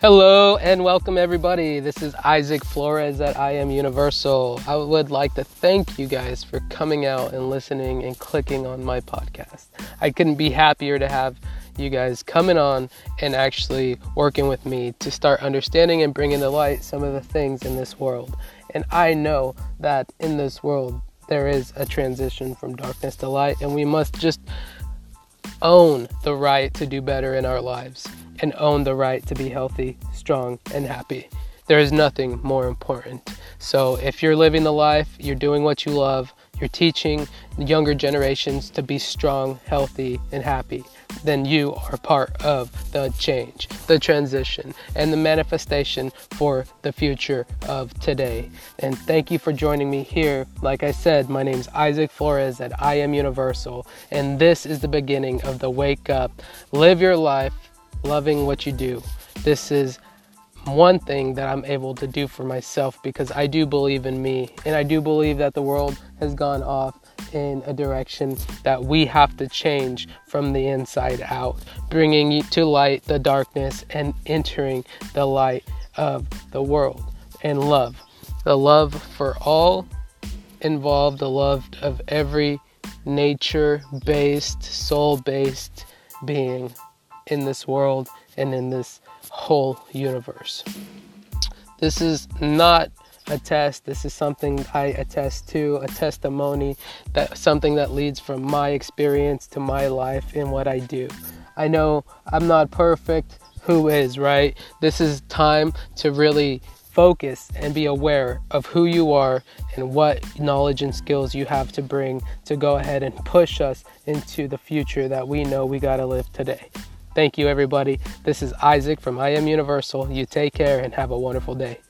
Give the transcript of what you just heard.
Hello and welcome everybody. This is Isaac Flores at I Am Universal. I would like to thank you guys for coming out and listening and clicking on my podcast. I couldn't be happier to have you guys coming on and actually working with me to start understanding and bringing to light some of the things in this world. And I know that in this world there is a transition from darkness to light and we must just own the right to do better in our lives and own the right to be healthy, strong, and happy. There is nothing more important. So if you're living the life, you're doing what you love, you're teaching younger generations to be strong, healthy, and happy, then you are part of the change, the transition, and the manifestation for the future of today. And thank you for joining me here. Like I said, my name is Isaac Flores at I Am Universal, and this is the beginning of the Wake Up, Live Your Life loving what you do. This is one thing that I'm able to do for myself because I do believe in me and I do believe that the world has gone off in a direction that we have to change from the inside out, bringing to light the darkness and entering the light of the world and love. The love for all involved, the love of every nature based, soul based being in this world and in this whole universe. This is not a test. This is something I attest to, a testimony that something that leads from my experience to my life and what I do. I know I'm not perfect. Who is, right? This is time to really focus and be aware of who you are and what knowledge and skills you have to bring to go ahead and push us into the future that we know we got to live today. Thank you, everybody. This is Isaac from I Am Universal. You take care and have a wonderful day.